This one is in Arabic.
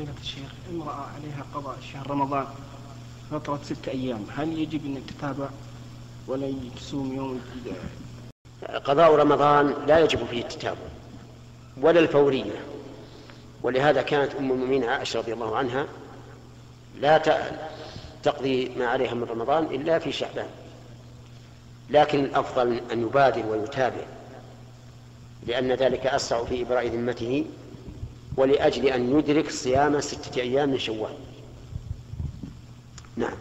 فضيلة الشيخ امرأة عليها قضاء شهر رمضان فترة ستة أيام هل يجب أن تتابع ولا تصوم يوم قضاء رمضان لا يجب فيه التتابع ولا الفورية ولهذا كانت أم المؤمنين عائشة رضي الله عنها لا تقضي ما عليها من رمضان إلا في شعبان لكن الأفضل أن يبادر ويتابع لأن ذلك أسرع في إبراء ذمته ولأجل أن يدرك صيام ستة أيام من شوال. نعم.